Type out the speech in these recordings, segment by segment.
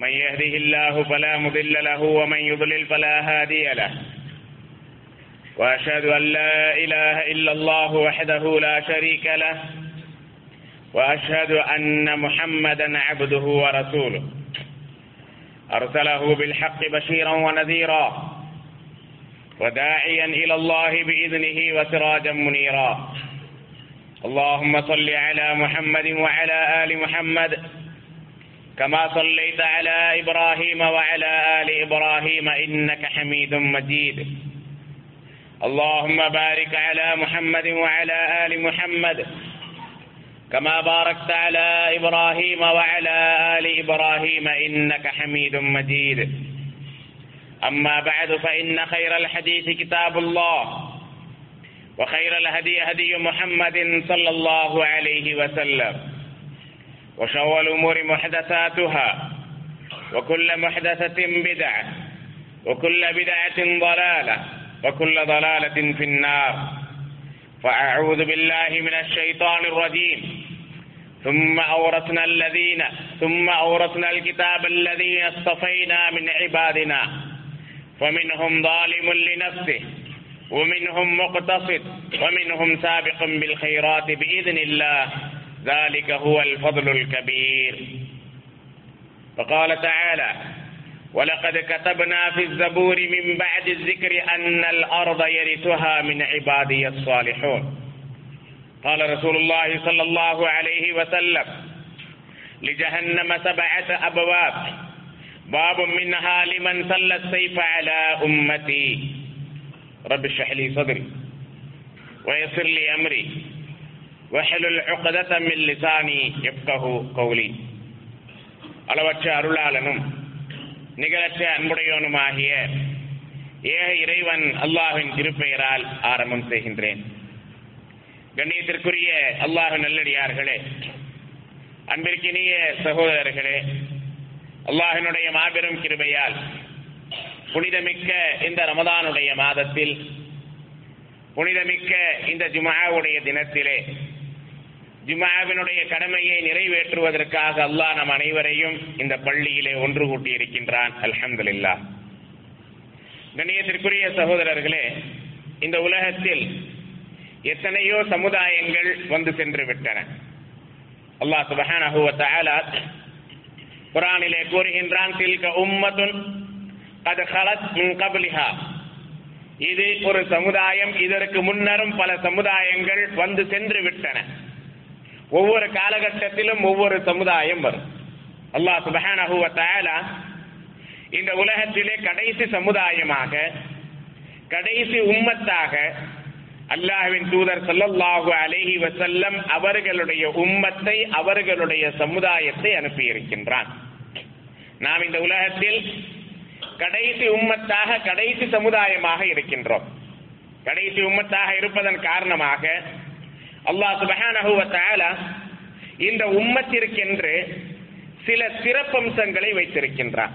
من يهده الله فلا مضل له ومن يضلل فلا هادي له. وأشهد أن لا إله إلا الله وحده لا شريك له. وأشهد أن محمدا عبده ورسوله. أرسله بالحق بشيرا ونذيرا. وداعيا إلى الله بإذنه وسراجا منيرا. اللهم صل على محمد وعلى آل محمد. كما صليت على إبراهيم وعلى آل إبراهيم إنك حميد مجيد. اللهم بارك على محمد وعلى آل محمد. كما باركت على إبراهيم وعلى آل إبراهيم إنك حميد مجيد. أما بعد فإن خير الحديث كتاب الله. وخير الهدي هدي محمد صلى الله عليه وسلم. وشر الأمور محدثاتها وكل محدثة بدعة وكل بدعة ضلالة وكل ضلالة في النار. فأعوذ بالله من الشيطان الرجيم. ثم أورثنا الذين ثم أورثنا الكتاب الذين اصطفينا من عبادنا. فمنهم ظالم لنفسه ومنهم مقتصد ومنهم سابق بالخيرات بإذن الله. ذلك هو الفضل الكبير. فقال تعالى ولقد كتبنا في الزبور من بعد الذكر أن الأرض يرثها من عبادي الصالحون. قال رسول الله صلى الله عليه وسلم لجهنم سبعة أبواب باب منها لمن سل السيف على أمتي. رب اشرح لي صدري ويسر لي أمري. வஹலுல் உகதத்தமில் லிசானி எப்கஹு கௌலி அளவற்ற அருளாளனும் நிகழற்ற அன்புடையவனுமாகிய ஏக இறைவன் அல்லாஹின் திருப்பெயரால் ஆரம்பம் செய்கின்றேன். கண்ணியத்திற்குரிய அல்லாஹ் நல்லடியார்களே அன்பிற்கினிய சகோதரர்களே அல்லாஹினுடைய மாபெரும் கிருபையால் புனிதமிக்க இந்த ரமதானுடைய மாதத்தில் புனிதமிக்க இந்த ஜுமாவுடைய தினத்திலே ஜுமாவினுடைய கடமையை நிறைவேற்றுவதற்காக அல்லாஹ் நம் அனைவரையும் இந்த பள்ளியிலே ஒன்று கூட்டி இருக்கின்றான் அல்ஹம்துலில்லா. கண்ணியத்திற்குரிய சகோதரர்களே இந்த உலகத்தில் எத்தனையோ சமுதாயங்கள் வந்து சென்று விட்டன அல்லாஹ் சுபஹான குரானிலே கூறுகின்றான் தில்க உம்மதுன் கத ஹலத் மின் கபலிஹா. இது ஒரு சமுதாயம் இதற்கு முன்னரும் பல சமுதாயங்கள் வந்து சென்று விட்டன ஒவ்வொரு காலகட்டத்திலும் ஒவ்வொரு சமுதாயம் வரும். அல்லாஹ் சுபஹானஹு தஆலா இந்த உலகத்திலே கடைசி சமுதாயமாக கடைசி உம்மத்தாக அல்லாஹ்வின் தூதர் ஸல்லல்லாஹு அலேஹி வசல்லம் அவர்களுடைய உம்மத்தை அவர்களுடைய சமுதாயத்தை அனுப்பி இருக்கின்றான் நாம் இந்த உலகத்தில் கடைசி உம்மத்தாக கடைசி சமுதாயமாக இருக்கின்றோம். கடைசி உம்மத்தாக இருப்பதன் காரணமாக அல்லாஹ் சுபஹானஹு இந்த உம்மத்திற்கென்று சில சிறப்பம்சங்களை வைத்திருக்கின்றார்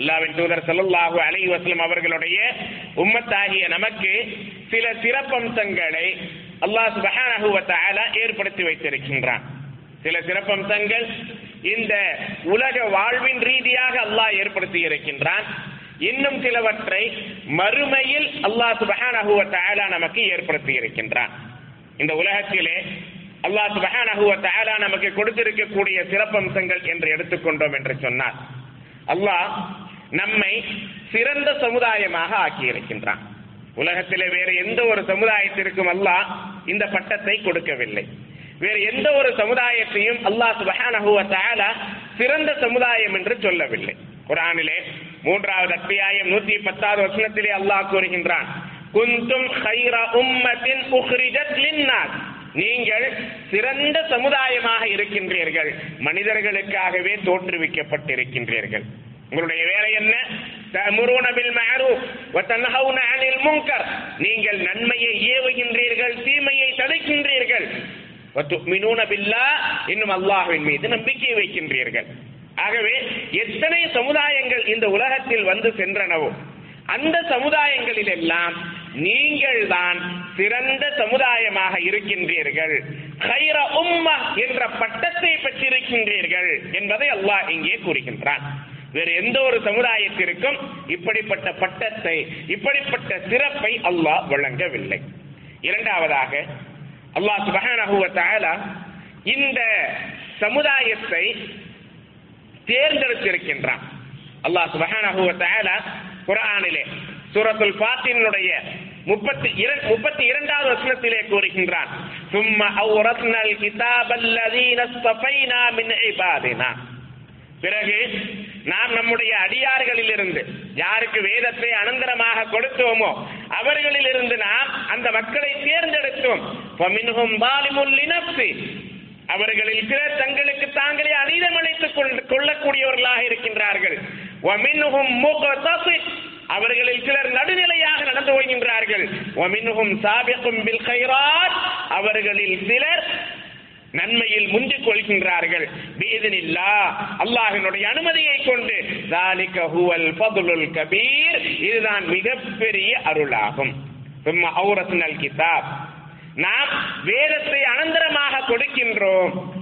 அல்லாவின் தூதர் ஸல்லல்லாஹு அலைஹி வஸ்லம் அவர்களுடைய உம்மத்தாகிய நமக்கு சில சிறப்பம்சங்களை அல்லாஹ் சுபஹானஹு ஏற்படுத்தி வைத்திருக்கின்றான். சில சிறப்பம்சங்கள் இந்த உலக வாழ்வின் ரீதியாக அல்லாஹ் ஏற்படுத்தி இருக்கின்றான். இன்னும் சிலவற்றை மறுமையில் அல்லாஹ் சுபஹானஹு நமக்கு ஏற்படுத்தி இருக்கின்றான். இந்த உலகத்திலே அல்லாஹ் சுபஹானஹு தஆலா நமக்கு கொடுத்திருக்கக்கூடிய சிறப்பம்சங்கள் என்று எடுத்துக்கொண்டோம் என்று சொன்னார் அல்லாஹ் நம்மை சிறந்த சமுதாயமாக ஆக்கி இருக்கின்றான் உலகத்திலே வேறு எந்த ஒரு சமுதாயத்திற்கும் அல்லாஹ் இந்த பட்டத்தை கொடுக்கவில்லை. வேறு எந்த ஒரு சமுதாயத்தையும் அல்லாஹ் சுபஹானஹு தஆலா சிறந்த சமுதாயம் என்று சொல்லவில்லை. குரானிலே மூன்றாவது அத்தியாயம் நூத்தி பத்தாவது வசனத்திலே அல்லாஹ் கூறுகின்றான் குந்தும் ஹைர உம்மத்தின் உஹ்ரிஜத் லின்னாஸ். நீங்கள் சிறந்த சமுதாயமாக இருக்கின்றீர்கள். மனிதர்களுக்காகவே தோற்றுவிக்கப்பட்டிருக்கின்றீர்கள். உங்களுடைய வேலை என்ன? தமுருன நீங்கள் நன்மையை ஏவுகின்றீர்கள் தீமையை தடுக்கின்றீர்கள். இன்னும் அல்லாஹ்வின் மீது நம்பிக்கை வைக்கின்றீர்கள். ஆகவே எத்தனை சமுதாயங்கள் இந்த உலகத்தில் வந்து சென்றனவோ அந்த சமுதாயங்களில் எல்லாம் நீங்கள் தான் சிறந்த சமுதாயமாக இருக்கின்றீர்கள். கைர உம்மா என்ற பட்டத்தை பெற்றிருக்கின்றீர்கள் என்பதை அல்லாஹ் இங்கே கூறுகின்றான். வேறு எந்த ஒரு சமுதாயத்திற்கும் இப்படிப்பட்ட பட்டத்தை இப்படிப்பட்ட சிறப்பை அல்லாஹ் வழங்கவில்லை. இரண்டாவதாக அல்லாஹ் சுபஹானஹு இந்த சமுதாயத்தை தேர்ந்தெடுத்திருக்கின்றான். அல்லாஹ் சுபஹானஹு குரானிலே சூரத்துல் பாத்தினுடைய முப்பத்தி முப்பத்தி இரண்டாவது வசனத்திலே கூறுகின்றான். சும்மா அவுரத்னல் கிதாபல்லதீன ஸ்தஃபைனா மின் இபாதினா. பிறகு நாம் நம்முடைய அடியார்களிலிருந்து யாருக்கு வேதத்தை அனந்தரமாக கொடுத்தோமோ அவர்களிலிருந்து நாம் அந்த மக்களை தேர்ந்தெடுத்தோம். அவர்களில் பிற தங்களுக்கு தாங்களே அநீதம் அழைத்துக் கொள்ளக்கூடியவர்களாக இருக்கின்றார்கள். அவர்களில் சிலர் நடுநிலையாக நடந்து கொள்கின்றார்கள். அவர்களில் சிலர் நன்மையில் முந்திக் கொள்கின்றார்கள். பீதனில்லா அல்லாஹினுடைய அனுமதியை கொண்டு. தாலிக ஹுவல் பதுலுல் கபீர் இதுதான் மிகப்பெரிய அருளாகும். அவுரசினல் கிதாப் நாம் வேதத்தை அனந்தரமாக கொடுக்கின்றோம்.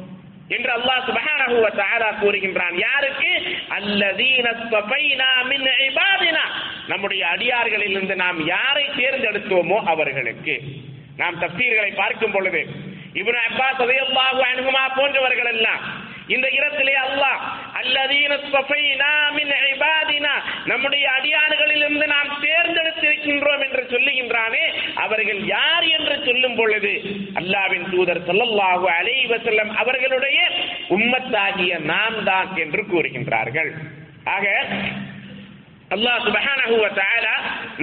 என்று அல்லாஹ் சுபஹானஹு வ தஆலா கூறுகின்றான். யாருக்கு? அல்லதீன ஸ்தபைனா மின் இபாதினா. நம்முடைய அடியார்களிலிருந்து நாம் யாரை தேர்ந்தெடுத்தோமோ அவர்களுக்கு. நாம் தப்சீர்களை பார்க்கும் பொழுது இப்னு அப்பாஸ் ரலியல்லாஹு அன்ஹுமா போன்றவர்கள் எல்லாம் இந்த இடத்திலே அல்லாஹ் அல்லதீன ஸ்தபைனா மின் இபாதினா. நம்முடைய அடியார்களிலிருந்து நாம் தேர்ந்தெடுத்திருக்கின்றோம் என்று சொல்லுகின்றானே அவர்கள் யார் என்று சொல்லும் பொழுது அல்லாவின் தூதர் சொல்லல்லாஹு அலைவசல்லம் அவர்களுடைய உம்மத்தாகிய நாம் தான் என்று கூறுகின்றார்கள். ஆக அல்லாஹ் சுபஹானஹு வ தஆலா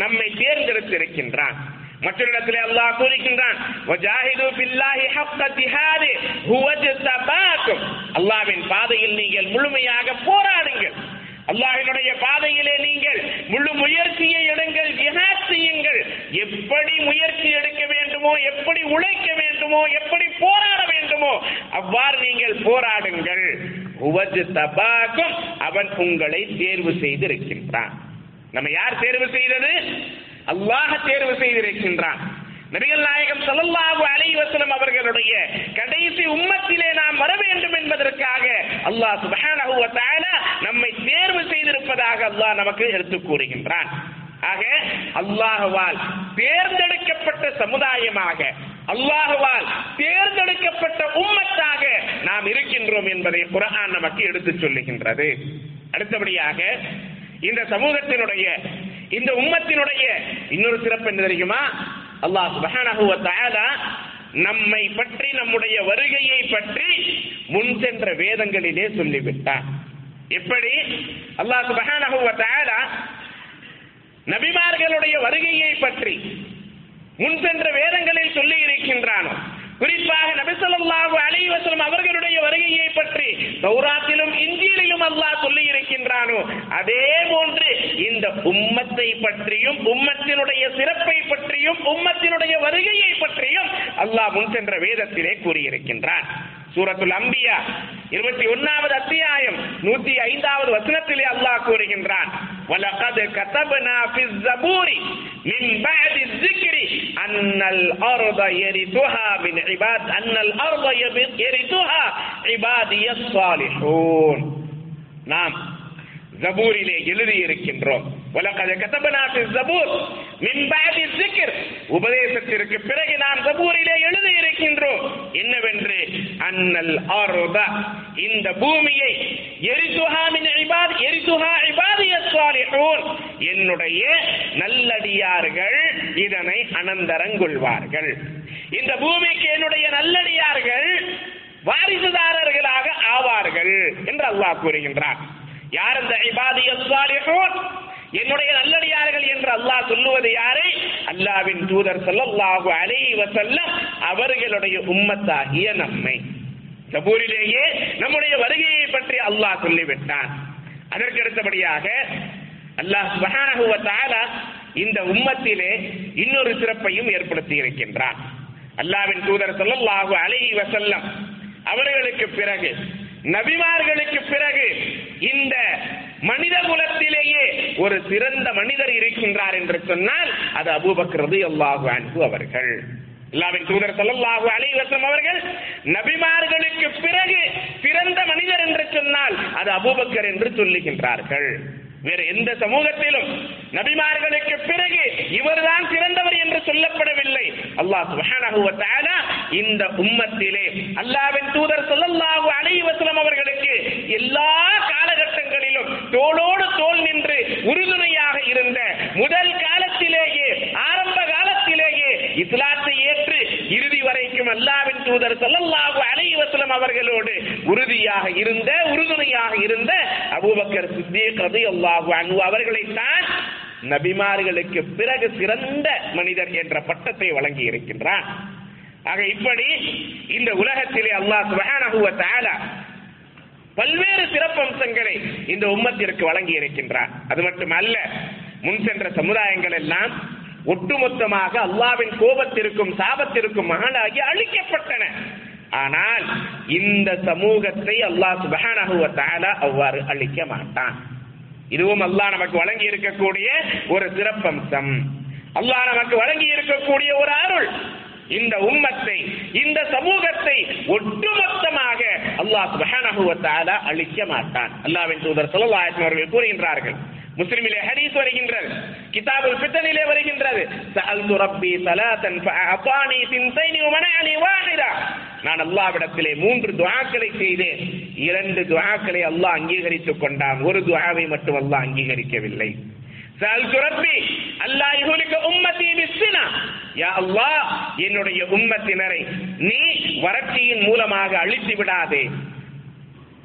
நம்மை தேர்ந்தெடுத்திருக்கின்றான். மற்றொரு இடத்திலே அல்லாஹ் கூறுகின்றான் வஜாஹிது பில்லாஹி ஹக்க ஜிஹாதி ஹுவ ஜதபாக்கும் அல்லாஹ்வின் பாதையில் நீங்கள் முழுமையாக போராடுங்கள். அல்லாஹினுடைய பாதையிலே நீங்கள் முழு முயற்சியை எடுங்கள் ஜிஹாத் செய்யுங்கள். எப்படி முயற்சி எடுக்க வேண்டுமோ எப்படி உழைக்க வேண்டுமோ எப்படி போராட வேண்டுமோ அவ்வாறு நீங்கள் போராடுங்கள். உவது தபாக்கும் அவன் உங்களை தேர்வு செய்திருக்கின்றான். நம்ம யார் தேர்வு செய்தது? அல்லாஹ் தேர்வு செய்திருக்கின்றான். நபிகள் நாயகம் ஸல்லல்லாஹு அலைவசலம் அவர்களுடைய கடைசி உம்மத்திலே நாம் வர வேண்டும் என்பதற்காக அல்லாஹ் சுபஹானஹு வ தஆலா நம்மை தேர்வு செய்திருப்பதாக அல்லாஹ் நமக்கு எடுத்து கூறுகின்றான். ஆக அல்லாஹுவால் தேர்ந்தெடுக்கப்பட்ட சமுதாயமாக அல்லாஹுவால் தேர்ந்தெடுக்கப்பட்ட உம்மத்தாக நாம் இருக்கின்றோம் என்பதை குரான் நமக்கு எடுத்துச் சொல்லுகின்றது. அடுத்தபடியாக இந்த சமூகத்தினுடைய இந்த உம்மத்தினுடைய இன்னொரு சிறப்பு என்ன தெரியுமா? அல்லாஹ் சுப்ஹானஹு வ தஆலா நம்மை பற்றி நம்முடைய வருகையை பற்றி முன் சென்ற வேதங்களிலே சொல்லிவிட்டார் எப்படி அல்லாஹ் சுப்ஹானஹு தஆலா நபிமார்களுடைய வருகையை பற்றி முன் சென்ற வேதங்களில் சொல்லி இருக்கின்றானோ குறிப்பாக நபிசல்லாஹு ஸல்லல்லாஹு அவர்களுடைய வருகையை பற்றி சௌராத்திலும் இஞ்சியிலும் அல்லாஹ் சொல்லி இருக்கின்றானோ அதே போன்று இந்த உம்மத்தை பற்றியும் உம்மத்தினுடைய சிறப்பை பற்றியும் உம்மத்தினுடைய வருகையை பற்றியும் அல்லாஹ் முன் சென்ற வேதத்திலே கூறியிருக்கின்றான். சூரத்துல் அம்பியா இருபத்தி ஒன்னாவது அத்தியாயம் நூத்தி ஐந்தாவது வசனத்திலே அல்லாஹ் கூறுகின்றான் وَلَقَدْ كَتَبْنَا فِي الزَّبُورِ مِنْ بَعْدِ الذِّكْرِ أَنَّ الْأَرْضَ يَرِثُهَا مِنْ عِبَادِ أَنَّ الْأَرْضَ يَرِثُهَا عِبَادِيَ الصَّالِحُونَ நாம் ஜபூரிலே எழுதி இருக்கின்றோம் வலக்கத கதபனாத்து ஜபூர் மின் பாதி சிக்கர் உபதேசத்திற்கு பிறகு நாம் ஜபூரிலே எழுதி இருக்கின்றோம் என்னவென்று அன்னல் ஆரோத இந்த பூமியை எரிசுஹாமின் இபாத் எரிசுஹா இபாதிய சாலிஹூன் என்னுடைய நல்லடியார்கள் இதனை அனந்தரங்கொள்வார்கள் இந்த பூமிக்கு என்னுடைய நல்லடியார்கள் வாரிசுதாரர்களாக ஆவார்கள் என்று அல்லாஹ் கூறுகின்றார் யார் இந்த இபாதிய சாலிஹூன் என்னுடைய நல்லடியார்கள் என்று அல்லாஹ் சொல்லுவது யாரை? அல்லாவின் தூதர் ஸல்லல்லாஹு அலைஹி செல்ல அவர்களுடைய உம்மத்தாகிய நம்மை. சபூரிலேயே நம்முடைய வருகையை பற்றி அல்லாஹ் சொல்லிவிட்டான். அதற்கு அடுத்தபடியாக அல்லாஹ் சுப்ஹானஹு இந்த உம்மத்திலே இன்னொரு சிறப்பையும் ஏற்படுத்தி இருக்கின்றான். அல்லாவின் தூதர் ஸல்லல்லாஹு அலை வசல்லம் அவர்களுக்கு பிறகு நபிமார்களுக்கு பிறகு இந்த மனித குலத்திலேயே ஒரு சிறந்த மனிதர் இருக்கின்றார் என்று சொன்னால் அது அபூபக்ரது அல்லாஹு அன்பு அவர்கள். அல்லாவின் தூதர் ஸல்லல்லாஹு அலைஹி அவர்கள் நபிமார்களுக்கு பிறகு பிறந்த மனிதர் என்று சொன்னால் அது அபூபக்கர் என்று சொல்லுகின்றார்கள். வேறு எந்த சமூகத்திலும் நபிமார்களுக்கு பிறகு இவர்தான் சிறந்தவர் என்று சொல்லப்படவில்லை. அல்லாஹ் சுப்ஹானஹு வ தஆலா இந்த உம்மத்திலே அல்லாஹ்வின் தூதர் ஸல்லல்லாஹு அலைஹி வஸல்லம் அவர்களுக்கு எல்லா காலகட்டங்களிலும் தோளோடு தோள் நின்று உறுதுணையாக இருந்த முதல் காலத்திலேயே இஸ்லாத்தை ஏற்று இறுதி வரைக்கும் அல்லாவின் தூதர் சல்லல்லாஹு அலைவசலம் அவர்களோடு உறுதியாக இருந்த உறுதுணையாக இருந்த அபூபக்கர் சித்திக் ரதி அல்லாஹு அவர்களை அவர்களைத்தான் நபிமார்களுக்கு பிறகு சிறந்த மனிதர் என்ற பட்டத்தை வழங்கி இருக்கின்றார் ஆக இப்படி இந்த உலகத்திலே அல்லாஹ் சுபஹானஹு வ தஆலா பல்வேறு சிறப்பம்சங்களை இந்த உம்மத்திற்கு வழங்கி இருக்கின்றார் அது மட்டுமல்ல முன் சென்ற சமுதாயங்கள் எல்லாம் ஒட்டுமொத்தமாக அல்லாவின் கோபத்திற்கும் சாபத்திற்கும் ஆளாகி அழிக்கப்பட்டன. ஆனால் இந்த சமூகத்தை அல்லாஹ் சுபஹானஹு அவ்வாறு அழிக்க மாட்டான். இதுவும் அல்லாஹ் நமக்கு வழங்கி இருக்கக்கூடிய ஒரு சிறப்பம்சம். அல்லாஹ் நமக்கு வழங்கி இருக்கக்கூடிய ஒரு அருள். இந்த உம்மத்தை இந்த சமூகத்தை ஒட்டுமொத்தமாக அல்லாஹ் சுபஹானஹுவத்தால அழிக்க மாட்டான். அல்லாவின் தூதர் ஸல்லல்லாஹு அவர்கள் கூறுகின்றார்கள். முஸ்லிமிலே ஹதீஸ் வருகின்றது. கிதாபுல் பித்தனிலே வருகின்றது. சஅல்து ரப்பி சலாத்தன் ஃபஅதானி சின்தைனி வமனஅனி வாஹிதா. நான் அல்லாஹ்விடத்திலே மூன்று துஆக்களை செய்தேன். இரண்டு துஆக்களை அல்லாஹ் அங்கீகரித்துக் கொண்டான். ஒரு துஆவை மட்டும் அல்லாஹ் அங்கீகரிக்கவில்லை. சஅல்து ரப்பி அல்லாஹ் யுஹ்லிக உம்மதி பிஸ்ஸினா. யா அல்லாஹ் என்னுடைய உம்மத்தினரை நீ வறட்சியின் மூலமாக அழித்து விடாதே.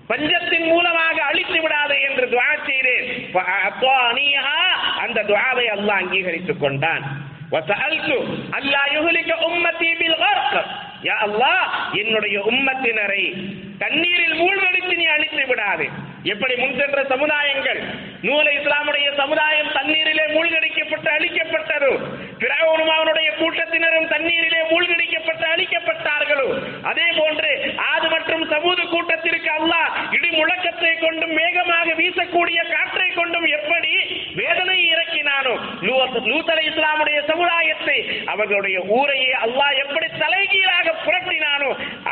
பஞ்சத்தின் மூலமாக அழித்து விடாதே என்று துவா செய்தேன். ஃபஅதானிஹா, அந்த துவாவை அல்லாஹ் அங்கீகரித்துக் கொண்டான். வசஅல்து அல்லா யுஹ்லிக உம்மதி பில் கர்க் யா அல்லாஹ் என்னுடைய உம்மத்தினரை தண்ணீரில் மூழ்கடித்து நீ அழித்து விடாது. எப்படி முன் சென்ற சமுதாயங்கள் நூல இஸ்லாமுடைய சமுதாயம் தண்ணீரிலே மூழ்கடிக்கப்பட்டு அழிக்கப்பட்டதோ பிறவனும் அவனுடைய கூட்டத்தினரும் தண்ணீரிலே மூழ்கடிக்கப்பட்டு அழிக்கப்பட்டார்களோ அதே போன்று ஆது மற்றும் சமூக கூட்டத்திற்கு அல்லாஹ் இடி முழக்கத்தை கொண்டும் மேகமாக வீசக்கூடிய காற்றை கொண்டும் எப்படி வேதனை இறக்கினானோ நூத்தலை இஸ்லாமுடைய சமுதாயத்தை அவர்களுடைய ஊரையே அல்லாஹ் எப்படி தலைகீழாக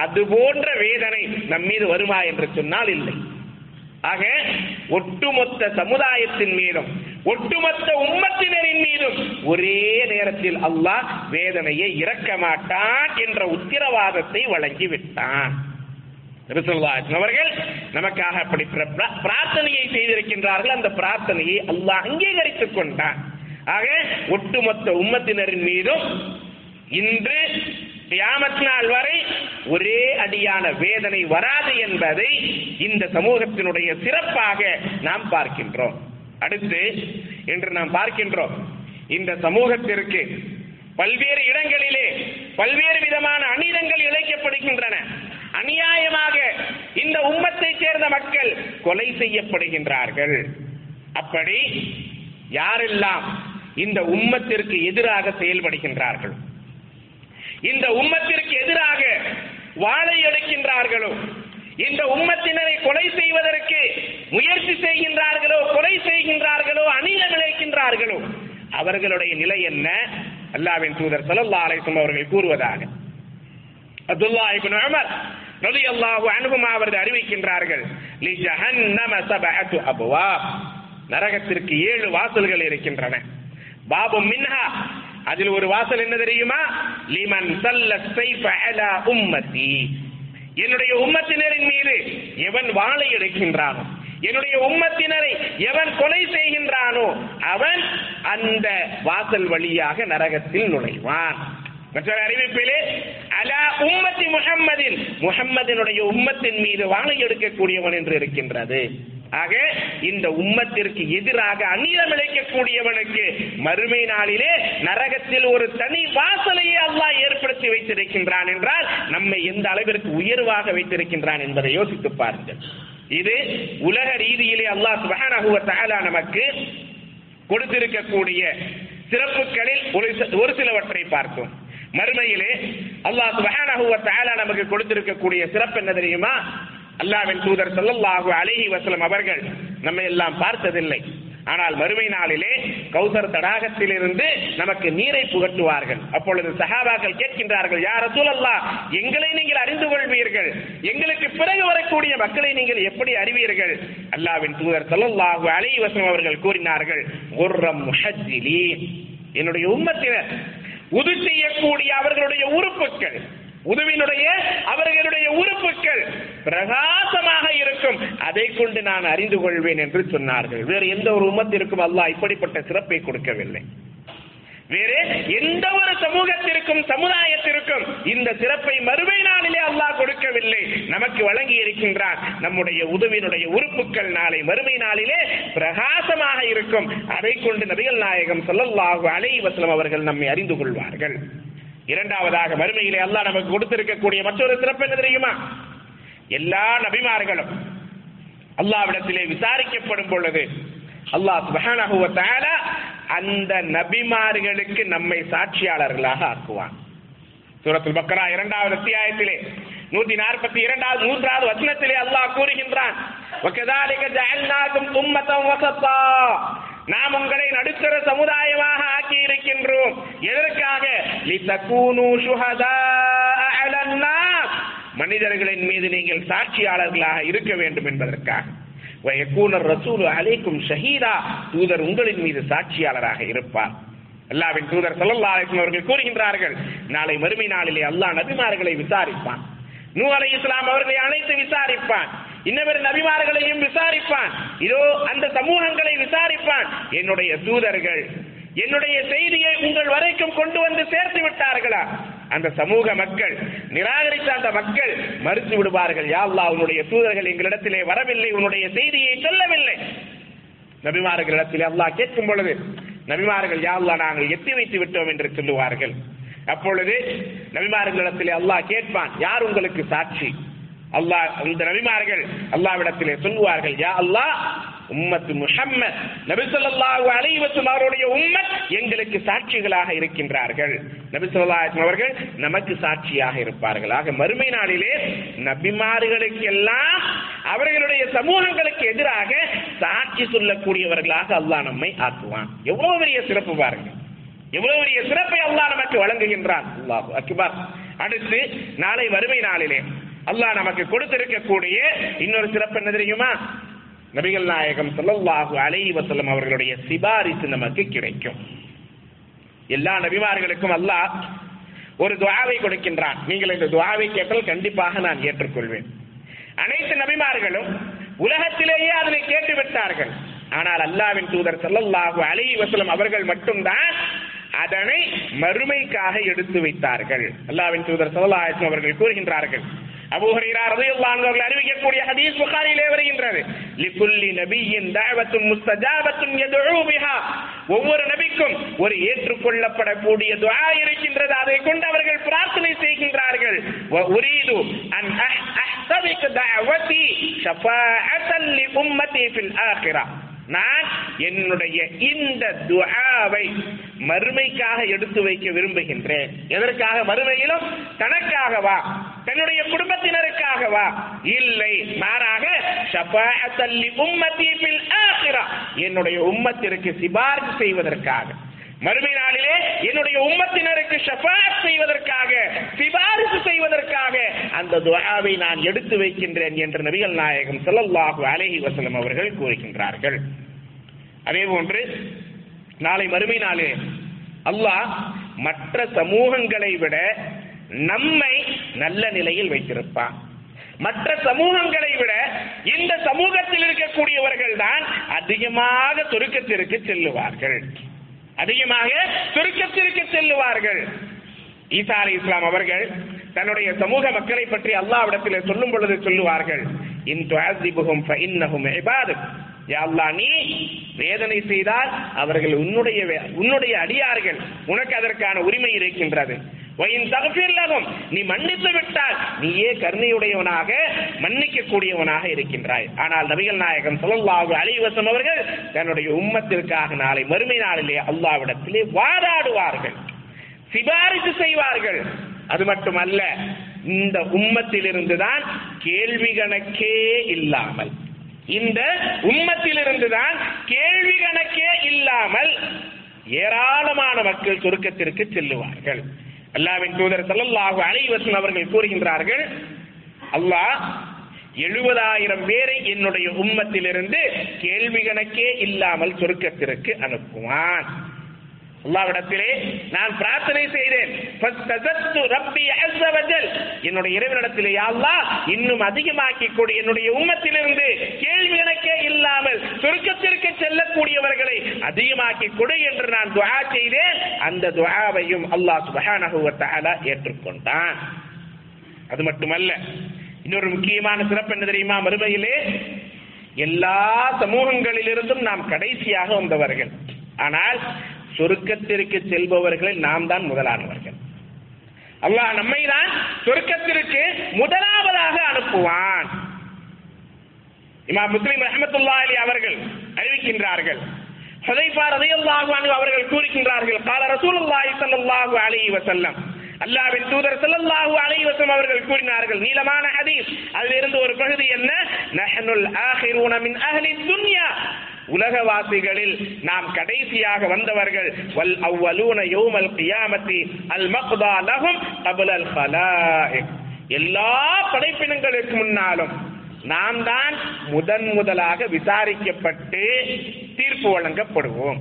அது போன்ற வேதனை நம் மீது வருமா என்று சொன்னால் இல்லை. ஆக ஒட்டுமொத்த சமுதாயத்தின் மீதும் ஒட்டுமொத்த உம்மத்தினரின் மீதும் ஒரே நேரத்தில் அல்லாஹ் வேதனையை இறக்க மாட்டான் என்ற உத்திரவாதத்தை வழங்கி விட்டான் அவர்கள் நமக்காக அப்படி பிரார்த்தனையை செய்திருக்கின்றார்கள். அந்த பிரார்த்தனையை அல்லாஹ் அங்கீகரித்துக் கொண்டான். ஆக ஒட்டுமொத்த உம்மத்தினரின் மீதும் இன்று கியாமத் நாள் வரை ஒரே அடியான வேதனை வராது என்பதை இந்த சமூகத்தினுடைய சிறப்பாக நாம் பார்க்கின்றோம். அடுத்து இன்று நாம் பார்க்கின்றோம். இந்த சமூகத்திற்கு பல்வேறு இடங்களிலே பல்வேறு விதமான அநீதங்கள் இழைக்கப்படுகின்றன. அநியாயமாக இந்த உம்மத்தை சேர்ந்த மக்கள் கொலை செய்யப்படுகின்றார்கள். அப்படி யாரெல்லாம் இந்த உம்மத்திற்கு எதிராக செயல்படுகின்றார்கள்? இந்த உம்மத்திற்கு எதிராக வாழை எடுக்கின்றார்களோ இந்த உம்மத்தினரை கொலை செய்வதற்கு முயற்சி செய்கின்றார்களோ கொலை செய்கின்றார்களோ அநீதம் இழைக்கின்றார்களோ அவர்களுடைய நிலை என்ன? அல்லாவின் தூதர் ஸல்லல்லாஹு அலைசும் அவர்கள் கூறுவதாக. அப்துல்லா இப்னு உமர் ரலியல்லாஹு அனுபவம் அவர்கள் அறிவிக்கின்றார்கள் லி ஜஹன்னம சபஅத்து அப்வாப். நரகத்திற்கு ஏழு வாசல்கள் இருக்கின்றன. பாபு மின்ஹா அதில் ஒரு வாசல் என்ன தெரியுமா? லிமன் சல்ல சைஃப அலா உம்மதி என்னுடைய உம்மத்தினரின் மீது எவன் வாழை எடுக்கின்றானோ என்னுடைய உம்மத்தினரை எவன் கொலை செய்கின்றானோ அவன் அந்த வாசல் வழியாக நரகத்தில் நுழைவான். மற்றொரு அறிவிப்பிலே அலா உம்மத்தி முகம்மதின் முஹம்மதினுடைய உம்மத்தின் மீது வாழை எடுக்கக்கூடியவன் என்று இருக்கின்றது. ஆக இந்த உம்மத்திற்கு எதிராக அநீதம் இழைக்கக்கூடியவனுக்கு மறுமை நாளிலே நரகத்தில் ஒரு தனி வாசலையே அல்லாஹ் ஏற்படுத்தி வைத்திருக்கின்றான் என்றால் நம்மை எந்த அளவிற்கு உயர்வாக வைத்திருக்கின்றான் என்பதை யோசித்து பாருங்கள். இது உலக ரீதியிலே அல்லாஹ் சுப்ஹானஹு தஆலா நமக்கு கொடுத்திருக்கக்கூடிய சிறப்புகளில் ஒரு ஒரு சிலவற்றை பார்த்தோம் மறுமையிலே அல்லாஹ் சுப்ஹானஹு தஆலா நமக்கு கொடுத்திருக்கக்கூடிய சிறப்பு என்ன தெரியுமா? அல்லாவின் தூதர் சொல்லல்லாஹு அலேஹி வசலம் அவர்கள் நம்மை எல்லாம் பார்த்ததில்லை. ஆனால் மறுமை நாளிலே கௌசர் தடாகத்திலிருந்து நமக்கு நீரை புகட்டுவார்கள். அப்பொழுது சஹாபாக்கள் கேட்கின்றார்கள் யார் அசூலல்லா எங்களை நீங்கள் அறிந்து கொள்வீர்கள். எங்களுக்கு பிறகு வரக்கூடிய மக்களை நீங்கள் எப்படி அறிவீர்கள்? அல்லாவின் தூதர் சொல்லல்லாஹு அலை வசம் அவர்கள் கூறினார்கள் குர்ரம் முஹஜ்ஜிலீன். என்னுடைய உம்மத்தினர் உது செய்யக்கூடிய அவர்களுடைய உறுப்புகள். உதுவினுடைய அவர்களுடைய உறுப்புகள் பிரகாசமாக இருக்கும். அதை கொண்டு நான் அறிந்து கொள்வேன் என்று சொன்னார்கள். வேறு எந்த ஒரு உமத்திற்கும் அல்லாஹ் இப்படிப்பட்ட சிறப்பை கொடுக்கவில்லை. வேறு எந்த ஒரு சமூகத்திற்கும் சமுதாயத்திற்கும் இந்த சிறப்பை மறுமை நாளிலே அல்லாஹ் கொடுக்கவில்லை. நமக்கு வழங்கி இருக்கின்றார். நம்முடைய உதவியினுடைய உறுப்புகள் நாளை மறுமை நாளிலே பிரகாசமாக இருக்கும். அதை கொண்டு நபிகள் நாயகம் சொல்லல்லாஹு அலை வசலம் அவர்கள் நம்மை அறிந்து கொள்வார்கள். இரண்டாவதாக மறுமையிலே அல்லாஹ் நமக்கு கொடுத்திருக்கக்கூடிய மற்றொரு சிறப்பு என்ன தெரியுமா? எல்லா நபிமார்களும் அல்லாவிடத்திலே விசாரிக்கப்படும் பொழுது அல்லாஹ் சுப்ஹானஹு அந்த நபிமார்களுக்கு நம்மை சாட்சியாளர்களாக ஆக்குவான். சூரத்துல் பக்ரா இரண்டாவது அத்தியாயத்திலே நூத்தி நாற்பத்தி இரண்டாவது மூன்றாவது வசனத்திலே அல்லாஹ் கூறுகின்றான் நாம் உங்களை நடுத்தர சமுதாயமாக ஆக்கி இருக்கின்றோம் எதற்காக மனிதர்களின் மீது நீங்கள் சாட்சியாளர்களாக இருக்க வேண்டும் என்பதற்காக. வயக்கூனர் ரசூல் அலைக்கும் ஷஹீதா. தூதர் உங்களின் மீது சாட்சியாளராக இருப்பார். அல்லாவின் தூதர் சல்லா அலிஸ்லம் அவர்கள் கூறுகின்றார்கள் நாளை மறுமை நாளிலே அல்லாஹ் நபிமார்களை விசாரிப்பான். நூ அலை இஸ்லாம் அவர்களை அனைத்து விசாரிப்பான். இன்னவர் நபிமார்களையும் விசாரிப்பான். இதோ அந்த சமூகங்களை விசாரிப்பான். என்னுடைய தூதர்கள் என்னுடைய செய்தியை உங்கள் வரைக்கும் கொண்டு வந்து சேர்த்து விட்டார்களா? அந்த சமூக மக்கள் நிராகரித்த அந்த மக்கள் மறுத்து விடுவார்கள் யாழ்லா உன்னுடைய தூதர்கள் எங்களிடத்திலே வரவில்லை உன்னுடைய செய்தியை சொல்லவில்லை. நபிமார்களிடத்தில் அல்லாஹ் கேட்கும் பொழுது நபிமார்கள் யாழ்லா நாங்கள் எத்தி வைத்து விட்டோம் என்று சொல்லுவார்கள். அப்பொழுது நபிமார்களிடத்திலே அல்லாஹ் கேட்பான் யார் உங்களுக்கு சாட்சி? அல்லாஹ் அந்த நபிமார்கள் அல்லாவிடத்திலே சொல்லுவார்கள் யா அல்லாஹ் உம்மத்து முஹம்மத். நபிசல்லாஹு அலைவசம் அவருடைய உம்மத் எங்களுக்கு சாட்சிகளாக இருக்கின்றார்கள். நபிசல்லாஹம் அவர்கள் நமக்கு சாட்சியாக இருப்பார்கள். ஆக மறுமை நாளிலே நபிமார்களுக்கு எல்லாம் அவர்களுடைய சமூகங்களுக்கு எதிராக சாட்சி சொல்லக்கூடியவர்களாக அல்லாஹ் நம்மை ஆக்குவான். எவ்வளவு பெரிய சிறப்பு பாருங்க. எவ்வளவு பெரிய சிறப்பை அல்லாஹ் நமக்கு வழங்குகின்றான். அல்லாஹ் அக்பர். அடுத்து நாளை வறுமை நாளிலே அல்லாஹ் நமக்கு கொடுத்திருக்கக்கூடிய இன்னொரு சிறப்பு என்ன தெரியுமா? நபிகள் நாயகம் ஸல்லல்லாஹு அலை வஸல்லம் அவர்களுடைய சிபாரிசு நமக்கு கிடைக்கும். எல்லா நபிமார்களுக்கும் அல்லாஹ் ஒரு துவாவை கொடுக்கின்றான். நீங்கள் இந்த துவாவை கேட்டால் கண்டிப்பாக நான் ஏற்றுக்கொள்வேன். அனைத்து நபிமார்களும் உலகத்திலேயே அதனை கேட்டு விட்டார்கள் ஆனால் அல்லாவின் தூதர் ஸல்லல்லாஹு அலைஹி வசலம் அவர்கள் மட்டும்தான் அதனை மறுமைக்காக எடுத்து வைத்தார்கள். அல்லாவின் தூதர் ஸல்லல்லாஹு அவர்கள் கூறுகின்றார்கள் அபூ ஹுரைரா ரலியல்லாஹு அன்ஹு அவர்கள் அறிவிக்கக்கூடிய ஹதீஸ் புகாரியிலே வருகின்றது லிகுல்லி நபியின் தஅவத்துன் முஸ்தஜாபத்துன் யதுஉ பிஹா ஒவ்வொரு நபிக்கும் ஒரு ஏற்றுக்கொள்ளப்படக்கூடிய துஆ இருக்கின்றது அதை கொண்டு அவர்கள் பிரார்த்தனை செய்கின்றார்கள் வ உரீது அன் அஹ் அஹ்தபிக தஅவதி ஷஃபாஅத்தன் லி உம்மதி ஃபில் ஆখিরা நான் என்னுடைய இந்த துஆவை மறுமைக்காக எடுத்து வைக்க விரும்புகின்றேன். எதற்காக? மறுமையிலும் தனக்காகவா தன்னுடைய குடும்பத்தினருக்காகவா இல்லை மாறாக ஷஃபாஅத்தல் லி உம்மதி ஃபில் ஆখিরা என்னுடைய உம்மத்திற்கு சிபாரிசு செய்வதற்காக. மறுமை நாளிலே என்னுடைய உம்மத்தினருக்கு ஷஃபாத் செய்வதற்காக சிபாரிசு செய்வதற்காக அந்த துவாவை நான் எடுத்து வைக்கின்றேன் என்று நபிகள் நாயகம் செல்லல்லாஹு அலைஹி வசலம் அவர்கள் கூறுகின்றார்கள். அதே போன்று நாளை மறுமை நாளிலே அல்லாஹ் மற்ற சமூகங்களை விட நம்மை நல்ல நிலையில் வைத்திருப்பான். மற்ற சமூகங்களை விட இந்த சமூகத்தில் இருக்கக்கூடியவர்கள் தான் அதிகமாக சொருக்கத்திற்கு செல்லுவார்கள். அதிகமாக சுருக்கத்திற்கு செல்லுவார்கள். ஈசா அலி இஸ்லாம் அவர்கள் தன்னுடைய சமூக மக்களை பற்றி அல்லாவிடத்தில் சொல்லும் பொழுது சொல்லுவார்கள் இன் துஅஸிபுஹும் ஃபஇன்னஹும் இபாதுக். யா அல்லாஹ் நீ வேதனை செய்தால் அவர்கள் உன்னுடைய உன்னுடைய அடியார்கள் உனக்கு அதற்கான உரிமை இருக்கின்றது. வயின் தகஃபிர்லகும் நீ மன்னித்து விட்டால் நீயே கருணையுடையவனாக மன்னிக்க கூடியவனாக இருக்கின்றாய். ஆனால் நபிகள் நாயகம் ஸல்லல்லாஹு அலிவசம் அவர்கள் தன்னுடைய உம்மத்திற்காக நாளை மறுமை நாளிலே அல்லாவிடத்திலே வாதாடுவார்கள். சிபாரிசு செய்வார்கள். அது மட்டுமல்ல இந்த உம்மத்திலிருந்துதான் கேள்வி கணக்கே இல்லாமல் இந்த உம்மத்திலிருந்துதான் கேள்வி கணக்கே இல்லாமல் ஏராளமான மக்கள் சொர்க்கத்திற்கு செல்லுவார்கள். அல்லாவின் தூதர் ஸல்லல்லாஹு அலைவசன் அவர்கள் கூறுகின்றார்கள் அல்லாஹ் எழுபதாயிரம் பேரை என்னுடைய உம்மத்திலிருந்து கேள்வி கணக்கே இல்லாமல் சொர்க்கத்திற்கு அனுப்புவான். அல்லாவிடத்திலே நான் பிரார்த்தனை செய்தேன். ரப்பி என்னுடைய இறைவனிடத்திலே அல்லா இன்னும் அதிகமாக்கி கொடு என்னுடைய உம்மத்திலிருந்து கேள்வி எனக்கே இல்லாமல் சுருக்கத்திற்கு செல்லக்கூடியவர்களை அதிகமாக்கி கொடு என்று நான் துவா செய்தேன். அந்த துவாவையும் அல்லாஹ் சுப்ஹானஹு ஏற்றுக்கொண்டான். அது மட்டுமல்ல இன்னொரு முக்கியமான சிறப்பு என்ன தெரியுமா? மறுமையிலே எல்லா சமூகங்களிலிருந்தும் நாம் கடைசியாக வந்தவர்கள். ஆனால் சொர்க்கத்திற்கு செல்பவர்களை நாம் தான் முதலானவர்கள். அல்லாஹ் நம்மை தான் சொர்க்கத்திற்கு முதலாவதாக அனுப்புவான். இமா முஸ்லிம் ரஹமத்துல்லா அலி அவர்கள் அறிவிக்கின்றார்கள். ஹதைபா ரதையல்லாஹு அவர்கள் கூறுகின்றார்கள் கால ரசூலுல்லாஹி ஸல்லல்லாஹு அலைஹி வஸல்லம். அல்லாவின் தூதர் ஸல்லல்லாஹு அலைஹி வஸல்லம் அவர்கள் கூறினார்கள் நீளமான ஹதீஸ் அதிலிருந்து ஒரு பகுதி என்ன? நஹ்னுல் ஆஹிரூன மின் அஹ்லி துன்யா. உலகவாசிகளில் நாம் கடைசியாக வந்தவர்கள் வல் அவ்வலூன யோமல் கியாமத்தி அல் மக்தா லஹும் கபல அல் எல்லா படைப்பினங்களுக்கு முன்னாலும் நாம் தான் முதன் முதலாக விசாரிக்கப்பட்டு தீர்ப்பு வழங்கப்படுவோம்.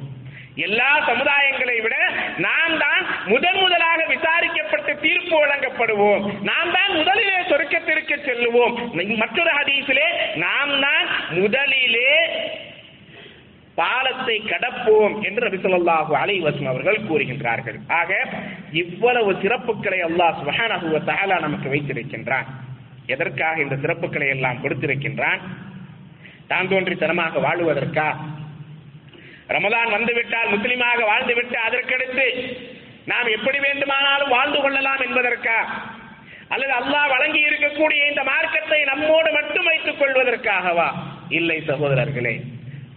எல்லா சமுதாயங்களை விட நாம் தான் முதன் முதலாக விசாரிக்கப்பட்டு தீர்ப்பு வழங்கப்படுவோம். நாம் தான் முதலிலே சொர்க்கத்திற்கு செல்லுவோம். மற்றொரு ஹதீஸிலே நாம் தான் முதலிலே பாலத்தை கடப்போம் என்று நபி ஸல்லல்லாஹு அலைஹி அவர்கள் கூறுகின்றார்கள். ஆக இவ்வளவு சிறப்புகளை அல்லாஹ் சுப்ஹானஹு தகலா நமக்கு வைத்திருக்கின்றான். எதற்காக இந்த சிறப்புகளை எல்லாம் கொடுத்திருக்கின்றான்? தான் தோன்றித்தனமாக வாழுவதற்கா? ரமதான் வந்துவிட்டால் முஸ்லிமாக வாழ்ந்துவிட்டு அதற்கடுத்து நாம் எப்படி வேண்டுமானாலும் வாழ்ந்து கொள்ளலாம் என்பதற்கா? அல்லது அல்லாஹ் வழங்கி இருக்கக்கூடிய இந்த மார்க்கத்தை நம்மோடு மட்டும் வைத்துக் கொள்வதற்காகவா? இல்லை சகோதரர்களே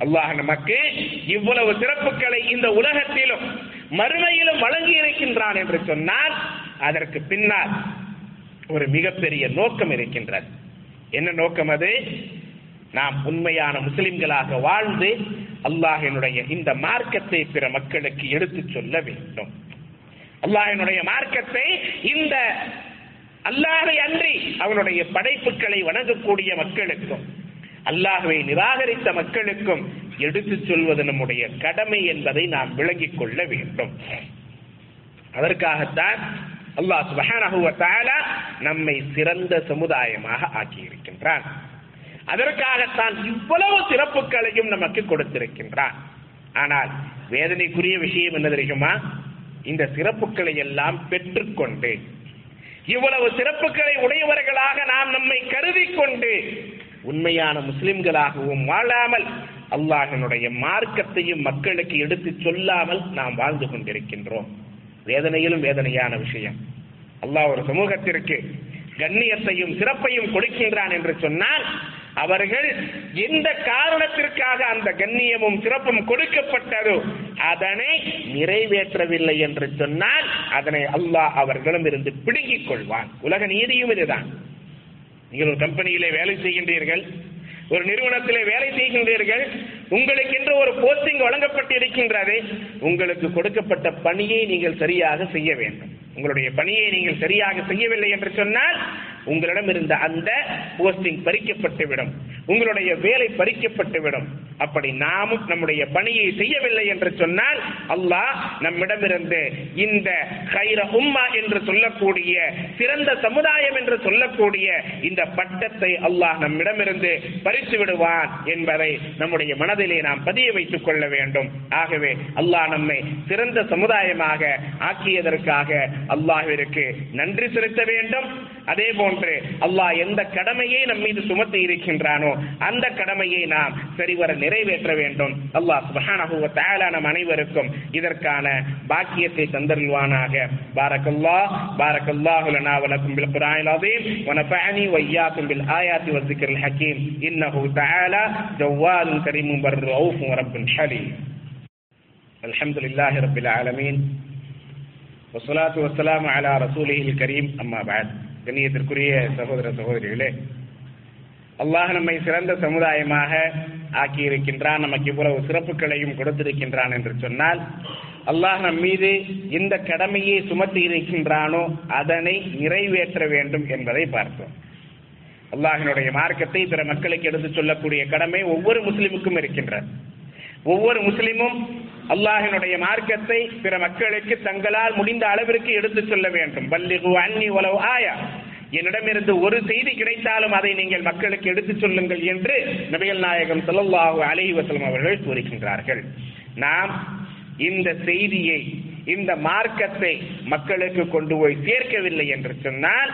அல்லாஹ் நமக்கு இவ்வளவு சிறப்புகளை இந்த உலகத்திலும் மறுமையிலும் வழங்கி இருக்கின்றான் என்று சொன்னால் அதற்கு பின்னால் ஒரு மிகப்பெரிய நோக்கம் இருக்கின்றது. என்ன நோக்கம் அது? நாம் உண்மையான முஸ்லிம்களாக வாழ்ந்து அல்லாஹினுடைய இந்த மார்க்கத்தை பிற மக்களுக்கு எடுத்துச் சொல்ல வேண்டும். அல்லாஹினுடைய மார்க்கத்தை இந்த அல்லாஹை அன்றி அவனுடைய படைப்புகளை வணங்கக்கூடிய மக்களுக்கும் அல்லாஹுவை நிராகரித்த மக்களுக்கும் எடுத்துச் சொல்வது நம்முடைய கடமை என்பதை நாம் விளங்கிக் கொள்ள வேண்டும். அதற்காகத்தான் அல்லாஹ் சுபஹானஹு தஆலா நம்மை சிறந்த சமுதாயமாக ஆக்கியிருக்கின்றான். அதற்காகத்தான் இவ்வளவு சிறப்புகளையும் நமக்கு கொடுத்திருக்கின்றான். ஆனால் வேதனைக்குரிய விஷயம் என்ன தெரியுமா? இந்த சிறப்புகளை எல்லாம் பெற்றுக்கொண்டு இவ்வளவு சிறப்புகளை உடையவர்களாக நாம் நம்மை கருதி கொண்டு உண்மையான முஸ்லிம்களாகவும் வாழாமல் அல்லாஹனுடைய மார்க்கத்தையும் மக்களுக்கு எடுத்து சொல்லாமல் நாம் வாழ்ந்து கொண்டிருக்கின்றோம். வேதனையிலும் வேதனையான விஷயம். அல்லாஹ் ஒரு சமூகத்திற்கு கண்ணியத்தையும் சிறப்பையும் கொடுக்கின்றான் என்று சொன்னால் அவர்கள் எந்த காரணத்திற்காக அந்த கண்ணியமும் சிறப்பும் கொடுக்கப்பட்டதோ அதனை நிறைவேற்றவில்லை என்று சொன்னால் அதனை அல்லாஹ் அவர்களும் இருந்து பிடுங்கிக் கொள்வான். உலக நீதியும் இதுதான். நீங்கள் ஒரு கம்பெனியிலே வேலை செய்கின்றீர்கள் ஒரு நிறுவனத்திலே வேலை செய்கின்றீர்கள் உங்களுக்கென்று ஒரு போஸ்டிங் வழங்கப்பட்டிருக்கின்றது உங்களுக்கு கொடுக்கப்பட்ட பணியை நீங்கள் சரியாக செய்ய வேண்டும். உங்களுடைய பணியை நீங்கள் சரியாக செய்யவில்லை என்று சொன்னால் உங்களிடம் இருந்த அந்த போஸ்டிங் பறிக்கப்பட்டுவிடும் உங்களுடைய வேலை பறிக்கப்பட்டுவிடும் அப்படி நாமும் நம்முடைய பணியை செய்யவில்லை என்று சொன்னால் அல்லாஹ் நம்மிடமிருந்து இந்த கைர உம்மா என்று சொல்லக்கூடிய சிறந்த சமுதாயம் என்று சொல்லக்கூடிய இந்த பட்டத்தை அல்லாஹ் நம்மிடமிருந்து பறித்து விடுவான் என்பதை நம்முடைய மனதிலே நாம் பதிய வைத்துக் கொள்ள வேண்டும். ஆகவே அல்லாஹ் நம்மை சிறந்த சமுதாயமாக ஆக்கியதற்காக அல்லாஹிற்கு நன்றி செலுத்த வேண்டும். அதே போன்று அல்லாஹ் எந்த கடமையை நம் மீது சுமத்தி இருக்கின்றானோ அந்த கடமையை நாம் சரிவர நிறைவேற்ற வேண்டும். அல்லாஹ் சுபஹானஹு வ தஆலா நம் அனைவருக்கும் இதற்கான பாக்கியத்தை தந்தருள்வானாக. பாரக்கல்லாஹ் பாரக்கல்லாஹு லனா வ லக்கும் பில் குர்ஆனில் அஸீம். வ நஃபஅனி வ இய்யாக்கும் பில் ஆயாத்தி வ ذிக்ரில் ஹக்கீம். இன்னஹு தஆலா ஜவ்வாதுன் கரீமும் பர்ரவுஃபும் ரப்புன் ஹலீம். அல்ஹம்துலில்லாஹி ரப்பில் ஆலமீன். வசலாத்து வசலாம் அலா ரசூலில் கரீம். அம்மா பாத். கண்ணியத்திற்குரிய சகோதர சகோதரிகளே அல்லாஹ் நம்மை சிறந்த சமுதாயமாக ஆக்கியிருக்கின்றான் நமக்கு இவ்வளவு சிறப்புகளையும் கொடுத்திருக்கின்றான் என்று சொன்னால் அல்லாஹ் நம் மீது எந்த கடமையை சுமத்தி இருக்கின்றானோ அதனை நிறைவேற்ற வேண்டும் என்பதை பார்த்தோம். அல்லாஹினுடைய மார்க்கத்தை பிற மக்களுக்கு எடுத்துச் சொல்லக்கூடிய கடமை ஒவ்வொரு முஸ்லிமுக்கும் இருக்கின்றது. ஒவ்வொரு முஸ்லிமும் அல்லாஹினுடைய மார்க்கத்தை பிற மக்களுக்கு தங்களால் முடிந்த அளவிற்கு எடுத்துச் சொல்ல வேண்டும். பல்லிகு அன்னி உலவு ஆயா. என்னிடமிருந்து ஒரு செய்தி கிடைத்தாலும் அதை நீங்கள் மக்களுக்கு எடுத்துச் சொல்லுங்கள் என்று நபிகள் நாயகம் ஸல்லல்லாஹு அலைஹி அவர்கள் கூறுகின்றார்கள். நாம் இந்த செய்தியை இந்த மார்க்கத்தை மக்களுக்கு கொண்டு போய் சேர்க்கவில்லை என்று சொன்னால்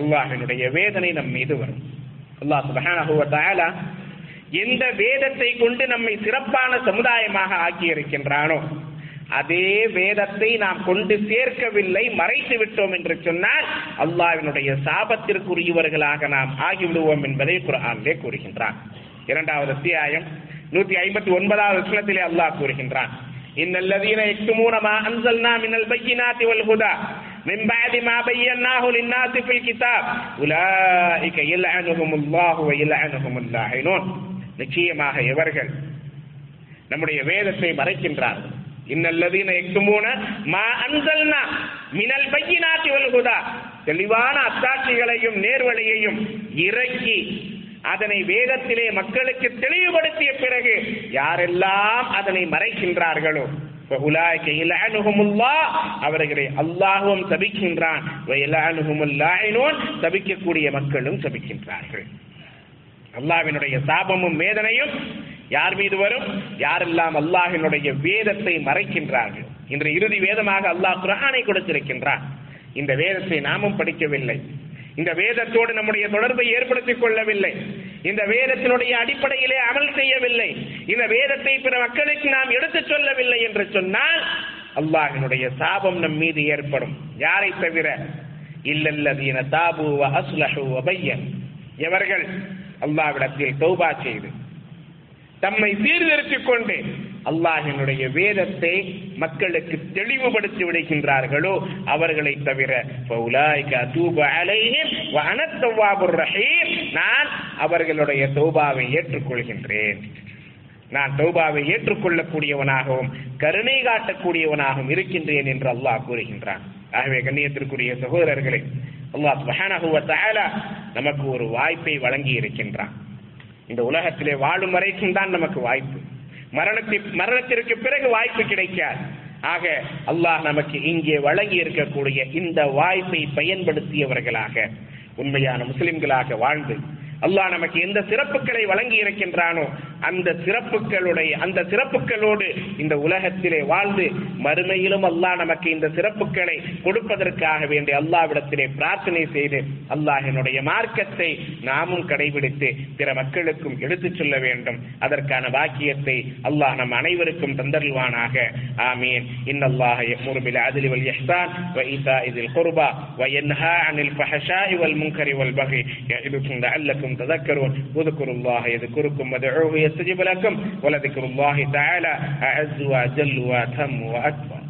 அல்லாஹினுடைய வேதனை நம் மீது வரும். அல்லாஹ் சுபஹானஹு வ தஆலா எந்த வேதத்தை கொண்டு நம்மை சிறப்பான சமுதாயமாக ஆக்கி இருக்கின்றானோ அதே வேதத்தை நாம் கொண்டு சேர்க்கவில்லை மறைத்து விட்டோம் என்று சொன்னால் அல்லாஹ்வினுடைய சாபத்திற்குரியவர்களாக நாம் ஆகிவிடுவோம் என்பதை குர்ஆனிலே கூறுகின்றான் இரண்டாவது அத்தியாயம் நூத்தி ஐம்பத்தி ஒன்பதாவது வசனத்திலே அல்லாஹ் கூறுகின்றான் إن الذين يكتمون ما أنزلنا من البينات والهدى من بعد ما بيناه للناس في الكتاب أولئك يلعنهم الله ويلعنهم اللاعنون நிச்சயமாக எவர்கள் நம்முடைய வேதத்தை மறைக்கின்றார்கள். இன்னல்லதீன எக்குமூன மா அன்சல்னா மினல் பையினாத்தி வல்குதா தெளிவான அத்தாட்சிகளையும் நேர்வழியையும் இறக்கி அதனை வேதத்திலே மக்களுக்கு தெளிவுபடுத்திய பிறகு யாரெல்லாம் அதனை மறைக்கின்றார்களோ? அவர்களை அல்லாஹும் சபிக்கின்றான். தபிக்கக்கூடிய மக்களும் சபிக்கின்றார்கள். அல்லாவினுடைய சாபமும் வேதனையும் யார் மீது வரும்? யாரெல்லாம் அல்லாஹினுடைய வேதத்தை மறைக்கின்றார்கள். இன்று இறுதி வேதமாக அல்லாஹ் குரானை கொடுத்திருக்கின்றான். இந்த வேதத்தை நாமும் படிக்கவில்லை. இந்த வேதத்தோடு நம்முடைய தொடர்பை ஏற்படுத்திக் கொள்ளவில்லை. இந்த வேதத்தினுடைய அடிப்படையிலே அமல் செய்யவில்லை. இந்த வேதத்தை பிற மக்களுக்கு நாம் எடுத்துச் சொல்லவில்லை என்று சொன்னால் அல்லாஹினுடைய சாபம் நம் மீது ஏற்படும். யாரை தவிர? இல்லல்லதீன தாபு வ அஸ்லஹு அபையன் எவர்கள்? அல்லாவிடத்தில் தௌபா செய்து தம்மை சீர்திருத்திக் கொண்டு அல்லாஹினுடைய வேதத்தை மக்களுக்கு தெளிவுபடுத்தி விடுகின்றார்களோ அவர்களை தவிர நான் அவர்களுடைய தௌபாவை ஏற்றுக்கொள்கின்றேன். நான் தௌபாவை ஏற்றுக்கொள்ளக்கூடியவனாகவும் கருணை காட்டக்கூடியவனாகவும் இருக்கின்றேன் என்று அல்லாஹ் கூறுகின்றான். ஆகவே கண்ணியத்திற்குரிய சகோதரர்களே அல்லாஹ் சுப்ஹானஹு நமக்கு ஒரு வாய்ப்பை வழங்கி இருக்கின்றான் இந்த உலகத்திலே வாழும் வரைக்கும் தான் நமக்கு வாய்ப்பு. மரணத்தி மரணத்திற்கு பிறகு வாய்ப்பு கிடைக்காது. ஆக அல்லாஹ் நமக்கு இங்கே வழங்கி இருக்கக்கூடிய இந்த வாய்ப்பை பயன்படுத்தியவர்களாக உண்மையான முஸ்லிம்களாக வாழ்ந்து அல்லாஹ் நமக்கு எந்த சிறப்புகளை வழங்கி இருக்கின்றானோ அந்த சிறப்புகளுடைய அந்த சிறப்புகளோடு இந்த உலகத்திலே வாழ்ந்து மறுமையிலும் அல்லாஹ் நமக்கு இந்த சிறப்புகளை கொடுப்பதற்காக வேண்டிய அல்லாவிடத்திலே பிரார்த்தனை செய்து அல்லாஹினுடைய மார்க்கத்தை நாமும் கடைபிடித்து பிற மக்களுக்கும் எடுத்துச் சொல்ல வேண்டும் அதற்கான பாக்கியத்தை அல்லாஹ் நம் அனைவருக்கும் தந்தருள்வானாக ஆமீன் இன்னல்லாஹ يأمر بالعدل والإحسان وإيتاء ذي القربى وينهى عن الفحشاء والمنكر والبغي يعظكم لعلكم تذكرون واذكروا الله يذكركم وادعوه يستجب لكم ولذكر الله تعالى أعز وأجل وأتم وأكبر.